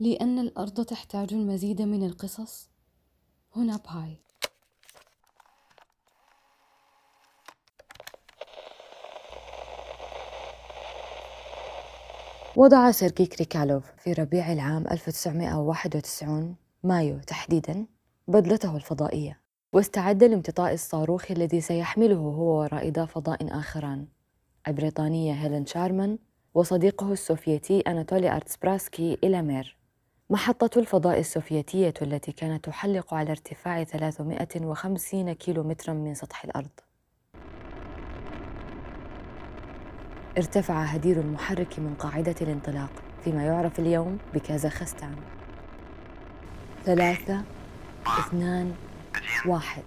لأن الأرض تحتاج المزيد من القصص. هنا باي. وضع سيرجي كريكالوف في ربيع العام 1991 مايو تحديدا بدلته الفضائية واستعد لامتطاء الصاروخ الذي سيحمله هو ورائدا فضاء آخران. البريطانية هيلين شارمان وصديقه السوفيتي أناتولي أرتسبراسكي إلى مير محطة الفضاء السوفيتية التي كانت تحلق على ارتفاع 350 كيلومترا من سطح الأرض. ارتفع هدير المحرك من قاعدة الانطلاق فيما يعرف اليوم بكازاخستان ثلاثة اثنان واحد.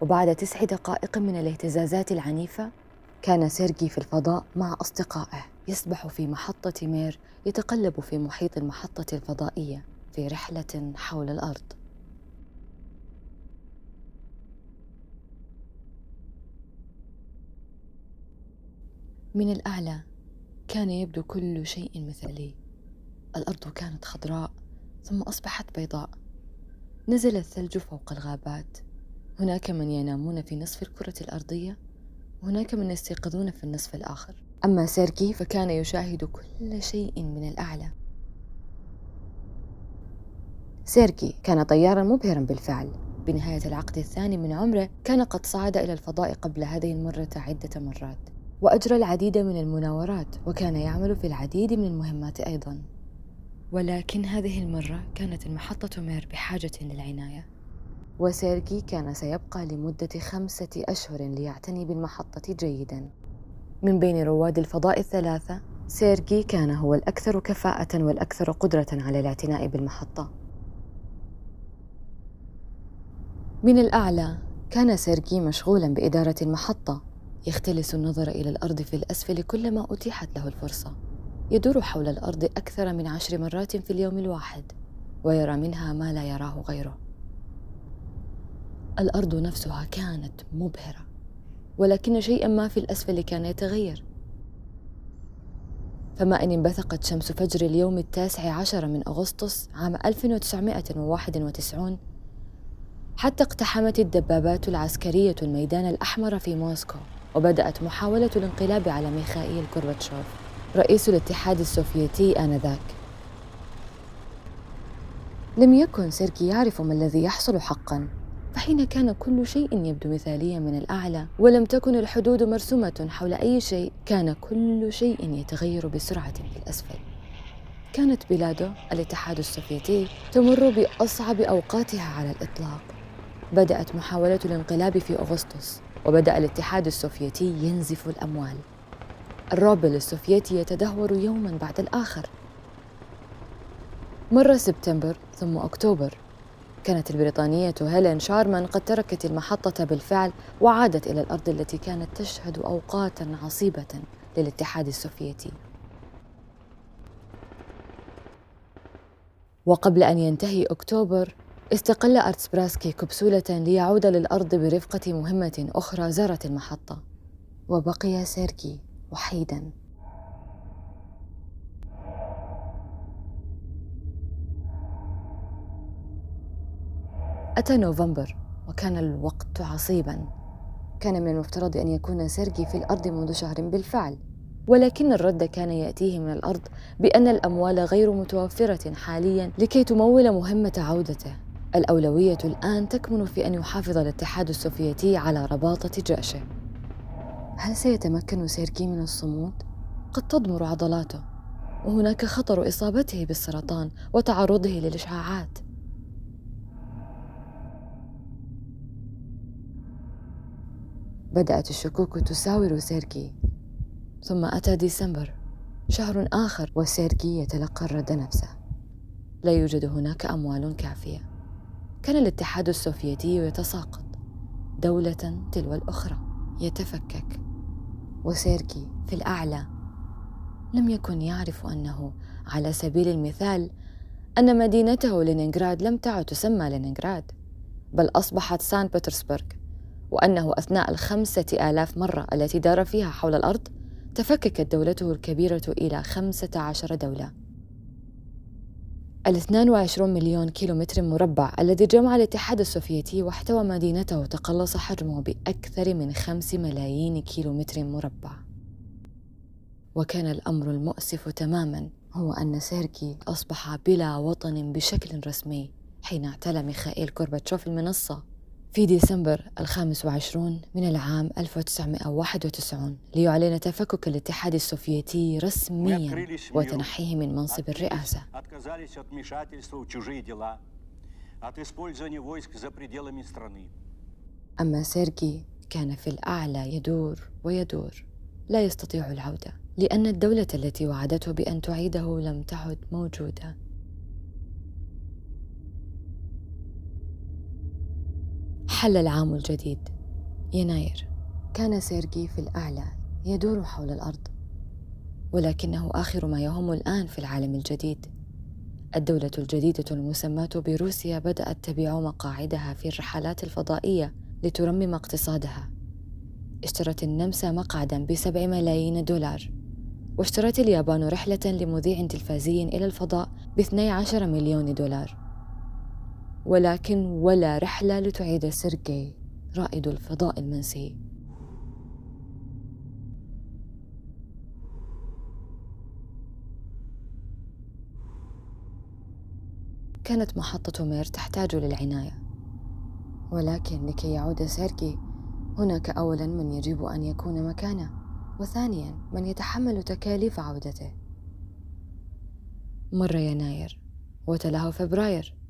وبعد تسع دقائق من الاهتزازات العنيفة كان سيرجي في الفضاء مع أصدقائه. يسبح في محطة مير يتقلب في محيط المحطة الفضائية في رحلة حول الأرض. من الأعلى كان يبدو كل شيء مثالي. الأرض كانت خضراء ثم أصبحت بيضاء. نزل الثلج فوق الغابات. هناك من ينامون في نصف الكرة الأرضية وهناك من يستيقظون في النصف الآخر. أما سيركي فكان يشاهد كل شيء من الأعلى. سيركي كان طيارا مبهرا بالفعل. بنهاية العقد الثاني من عمره كان قد صعد إلى الفضاء قبل هذه المرة عدة مرات وأجرى العديد من المناورات وكان يعمل في العديد من المهمات أيضا. ولكن هذه المرة كانت المحطة مير بحاجة للعناية. وسيرجي كان سيبقى لمدة خمسة أشهر ليعتني بالمحطة جيدا. من بين رواد الفضاء الثلاثة سيرجي كان هو الأكثر كفاءة والأكثر قدرة على الاعتناء بالمحطة. من الأعلى كان سيرجي مشغولا بإدارة المحطة. يختلس النظر إلى الأرض في الأسفل كلما أتيحت له الفرصة. يدور حول الأرض أكثر من عشر مرات في اليوم الواحد ويرى منها ما لا يراه غيره. الأرض نفسها كانت مبهرة. ولكن شيئا ما في الأسفل كان يتغير. فما إن انبثقت شمس فجر اليوم التاسع عشر من أغسطس عام 1991 حتى اقتحمت الدبابات العسكرية الميدان الأحمر في موسكو وبدأت محاولة الانقلاب على ميخائيل غورباتشوف رئيس الاتحاد السوفيتي آنذاك. لم يكن سيركي يعرف ما الذي يحصل حقا. فحين كان كل شيء يبدو مثاليا من الأعلى ولم تكن الحدود مرسومة حول أي شيء كان كل شيء يتغير بسرعة في الأسفل. كانت بلاده الاتحاد السوفيتي تمر بأصعب أوقاتها على الإطلاق. بدأت محاولة الانقلاب في أغسطس وبدأ الاتحاد السوفيتي ينزف الأموال. الروبل السوفيتي يتدهور يوما بعد الآخر. مر سبتمبر ثم أكتوبر. كانت البريطانية هيلين شارمان قد تركت المحطة بالفعل وعادت إلى الأرض التي كانت تشهد أوقاتا عصيبة للاتحاد السوفيتي. وقبل أن ينتهي أكتوبر استقل أرتسبراسكي كبسولة ليعود للأرض برفقة مهمة أخرى زارت المحطة وبقي سيركي وحيدا. أتى نوفمبر وكان الوقت عصيبا. كان من المفترض أن يكون سيرجي في الأرض منذ شهر بالفعل. ولكن الرد كان يأتيه من الأرض بأن الأموال غير متوفرة حاليا لكي تمول مهمة عودته. الأولوية الآن تكمن في أن يحافظ الاتحاد السوفيتي على رباطة جأشه هل سيتمكن سيرجي من الصمود؟ قد تضمر عضلاته. وهناك خطر إصابته بالسرطان وتعرضه للإشعاعات. بدأت الشكوك تساور سيرجي ثم أتى ديسمبر شهر آخر وسيرجي يتلقى الرد نفسه لا يوجد هناك أموال كافية. كان الاتحاد السوفيتي يتساقط. دولة تلو الأخرى يتفكك. وسيرجي في الأعلى. لم يكن يعرف أنه على سبيل المثال أن مدينته لينينغراد لم تعد تسمى لينينغراد بل أصبحت سان بطرسبرغ. وأنه أثناء الخمسة آلاف مرة التي دار فيها حول الأرض تفككت دولته الكبيرة إلى خمسة عشر دولة. ال 22 مليون كيلومتر مربع الذي جمع الاتحاد السوفيتي واحتوى مدينته تقلص حجمه بأكثر من 5 ملايين كيلومتر مربع. وكان الأمر المؤسف تماما هو أن سيركي أصبح بلا وطن بشكل رسمي حين اعتلى ميخائيل كورباتشوف المنصة. في ديسمبر الخامس وعشرون من العام 1991 ليعلن تفكك الاتحاد السوفيتي رسميا وتنحيه من منصب الرئاسة. أما سيرجي كان في الأعلى يدور ويدور لا يستطيع العودة لأن الدولة التي وعدته بأن تعيده لم تعد موجودة. حل العام الجديد. يناير. كان سيرجي في الأعلى يدور حول الأرض ولكنه آخر ما يهم الآن في العالم الجديد. الدولة الجديدة المسماة بروسيا بدأت تبيع مقاعدها في الرحلات الفضائية لترمم اقتصادها. اشترت النمسا مقعدا بسبع ملايين دولار واشترت اليابان رحلة لمذيع تلفازي إلى الفضاء باثني عشر مليون دولار. ولكن ولا رحلة لتعيد سيرجي رائد الفضاء المنسي. كانت محطة مير تحتاج للعناية. ولكن لكي يعود سيرجي هناك أولا من يجب أن يكون مكانه وثانيا من يتحمل تكاليف عودته. مر يناير وتلاه فبراير.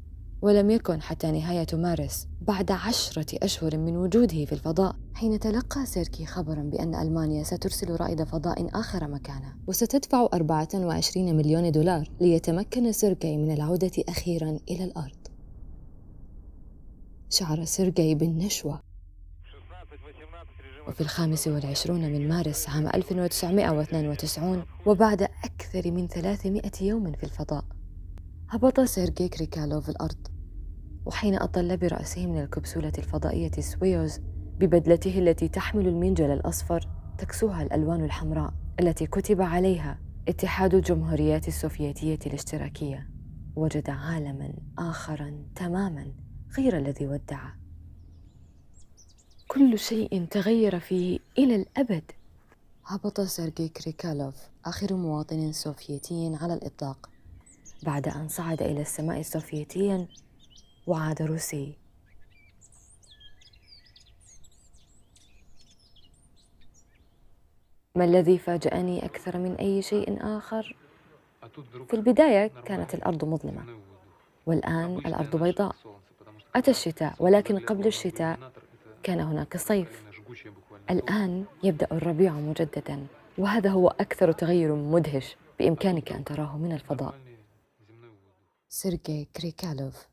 ولم يكن حتى نهاية مارس بعد عشرة أشهر من وجوده في الفضاء. حين تلقى سيركي خبرا بأن ألمانيا سترسل رائد فضاء آخر مكانه وستدفع 24 مليون دولار ليتمكن سيرجي من العودة أخيرا إلى الأرض. شعر سيرجي بالنشوة. وفي الخامس والعشرون من مارس عام 1992 وبعد أكثر من 300 يوم في الفضاء هبط سيرجي كريكالوف الأرض وحين أطل برأسه من الكبسولة الفضائية سويوز ببدلته التي تحمل المنجل الأصفر تكسوها الألوان الحمراء التي كتب عليها اتحاد الجمهوريات السوفيتية الاشتراكية. وجد عالما آخرا تماما غير الذي ودعه. كل شيء تغير فيه إلى الأبد. هبط سيرجي كريكالوف آخر مواطن سوفيتي على الإطلاق. بعد أن صعد إلى السماء السوفيتيا وعاد روسي. ما الذي فاجأني أكثر من أي شيء آخر؟ في البداية كانت الأرض مظلمة والآن الأرض بيضاء. أتى الشتاء ولكن قبل الشتاء كان هناك صيف. الآن يبدأ الربيع مجددا وهذا هو أكثر تغير مدهش بإمكانك أن تراه من الفضاء. سيرجي كريكالوف